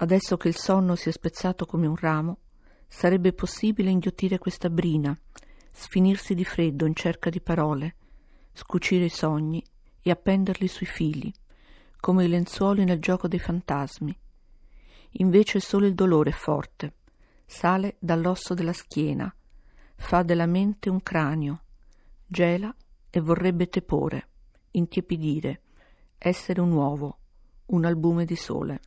Adesso che il sonno si è spezzato come un ramo, sarebbe possibile inghiottire questa brina, sfinirsi di freddo in cerca di parole, scucire i sogni e appenderli sui fili, come i lenzuoli nel gioco dei fantasmi. Invece solo il dolore è forte, sale dall'osso della schiena, fa della mente un cranio, gela e vorrebbe tepore, intiepidire, essere un uovo, un albume di sole.